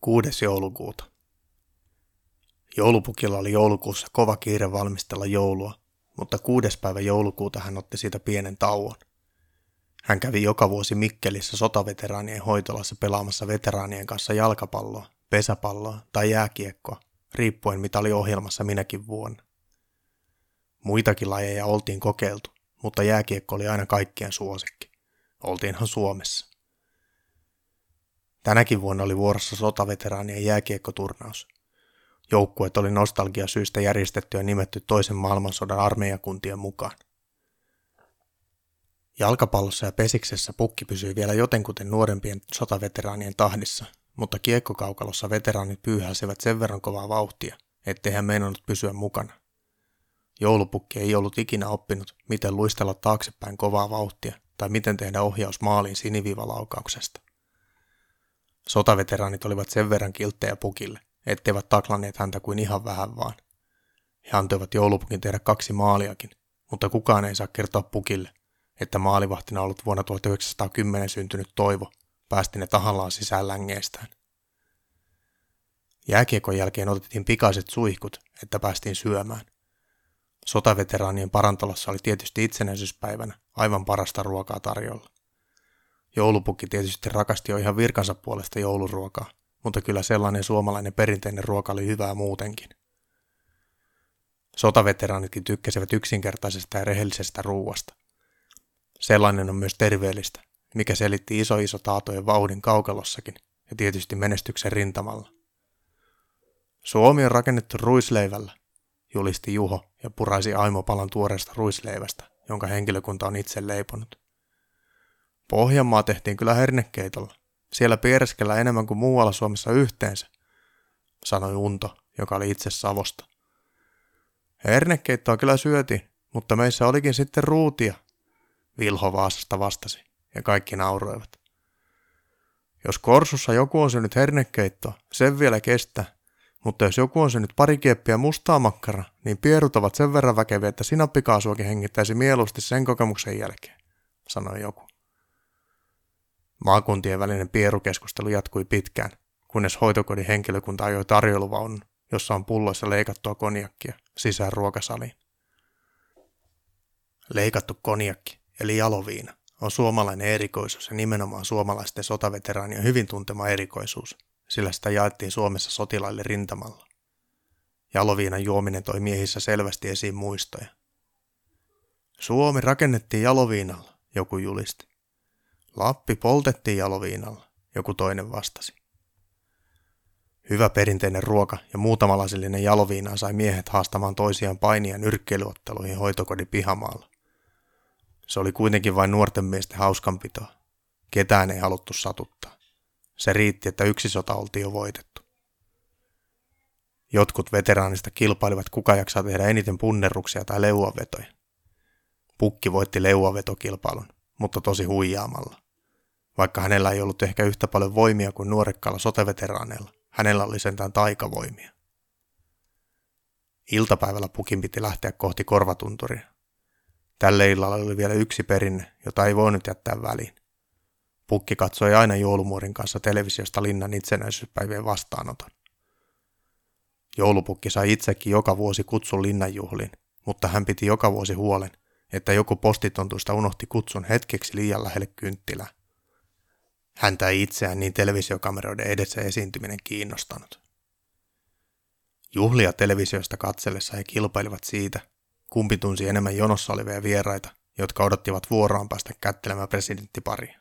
6. joulukuuta. Joulupukilla oli joulukuussa kova kiire valmistella joulua, mutta kuudes päivä joulukuuta hän otti siitä pienen tauon. Hän kävi joka vuosi Mikkelissä sotaveteraanien hoitolassa pelaamassa veteraanien kanssa jalkapalloa, pesäpalloa tai jääkiekkoa, riippuen mitä oli ohjelmassa minäkin vuonna. Muitakin lajeja oltiin kokeiltu, mutta jääkiekko oli aina kaikkien suosikki. Oltiinhan Suomessa. Tänäkin vuonna oli vuorossa sotaveteraanien jääkiekkoturnaus. Joukkueet oli nostalgiasyistä järjestetty ja nimetty toisen maailmansodan armeijakuntien mukaan. Jalkapallossa ja pesiksessä pukki pysyi vielä jotenkuten nuorempien sotaveteraanien tahdissa, mutta kiekkokaukalossa veteraanit pyyhäsivät sen verran kovaa vauhtia, ettei hän meinannut pysyä mukana. Joulupukki ei ollut ikinä oppinut, miten luistella taaksepäin kovaa vauhtia tai miten tehdä ohjaus maaliin siniviivalaukauksesta. Sotaveteraanit olivat sen verran kilttejä pukille, etteivät taklanneet häntä kuin ihan vähän vaan. He antoivat joulupukin tehdä kaksi maaliakin, mutta kukaan ei saa kertoa pukille, että maalivahtina ollut vuonna 1910 syntynyt Toivo päästi ne tahallaan sisään längeestään. Jääkiekon jälkeen otettiin pikaiset suihkut, että päästiin syömään. Sotaveteraanien parantolossa oli tietysti itsenäisyyspäivänä aivan parasta ruokaa tarjolla. Joulupukki tietysti rakasti jo ihan virkansa puolesta jouluruokaa, mutta kyllä sellainen suomalainen perinteinen ruoka oli hyvää muutenkin. Sotaveteraanitkin tykkäsivät yksinkertaisesta ja rehellisestä ruuasta. Sellainen on myös terveellistä, mikä selitti iso iso taatojen vauhdin kaukalossakin ja tietysti menestyksen rintamalla. Suomi on rakennettu ruisleivällä, julisti Juho ja puraisi aimopalan tuoreesta ruisleivästä, jonka henkilökunta on itse leiponut. Pohjanmaa tehtiin kyllä hernekeitolla. Siellä piereskellä enemmän kuin muualla Suomessa yhteensä, sanoi Unto, joka oli itse Savosta. Hernekeittoa kyllä syötiin, mutta meissä olikin sitten ruutia, Vilho Vaasasta vastasi, ja kaikki nauroivat. Jos Korsussa joku on syönyt hernekeittoa, sen vielä kestää, mutta jos joku on syönyt pari kieppiä mustaa makkara, niin pierut ovat sen verran väkeviä, että sinappikaasuakin hengittäisi mieluusti sen kokemuksen jälkeen, sanoi joku. Maakuntien välinen pierukeskustelu jatkui pitkään, kunnes hoitokodin henkilökunta ajoi tarjouluvaunun, jossa on pulloissa leikattua konjakkia, sisään ruokasaliin. Leikattu konjakki, eli jaloviina, on suomalainen erikoisuus ja nimenomaan suomalaisten sotaveteraanien hyvin tuntema erikoisuus, sillä sitä jaettiin Suomessa sotilaille rintamalla. Jaloviinan juominen toi miehissä selvästi esiin muistoja. Suomi rakennettiin jaloviinalla, joku julisti. Lappi poltettiin jaloviinalla, joku toinen vastasi. Hyvä perinteinen ruoka ja muutama lasillinen jaloviinaa sai miehet haastamaan toisiaan painia nyrkkeilyotteluihin hoitokodin pihamaalla. Se oli kuitenkin vain nuorten miesten hauskanpitoa. Ketään ei haluttu satuttaa. Se riitti, että yksi sota oltiin jo voitettu. Jotkut veteraanista kilpailivat, kuka jaksaa tehdä eniten punnerruksia tai leuavetoja. Pukki voitti leuavetokilpailun, mutta tosi huijaamalla. Vaikka hänellä ei ollut ehkä yhtä paljon voimia kuin nuorekkaalla soteveteraaneilla, hänellä oli sentään taikavoimia. Iltapäivällä pukin piti lähteä kohti korvatunturia. Tälle illalla oli vielä yksi perinne, jota ei voinut jättää väliin. Pukki katsoi aina joulumuorin kanssa televisiosta linnan itsenäisyyspäivien vastaanoton. Joulupukki sai itsekin joka vuosi kutsun linnanjuhliin, mutta hän piti joka vuosi huolen, että joku postitontuista unohti kutsun hetkeksi liian lähelle kynttilää. Häntä ei itseään niin televisiokameroiden edessä esiintyminen kiinnostanut. Juhlia televisiosta katsellessa he kilpailivat siitä, kumpi tunsi enemmän jonossa olevia vieraita, jotka odottivat vuoroaan päästä kättelemään presidenttiparia.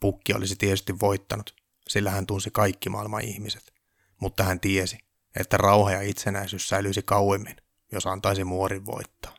Pukki olisi tietysti voittanut, sillä hän tunsi kaikki maailman ihmiset, mutta hän tiesi, että rauha ja itsenäisyys säilyisi kauemmin, jos antaisi muorin voittaa.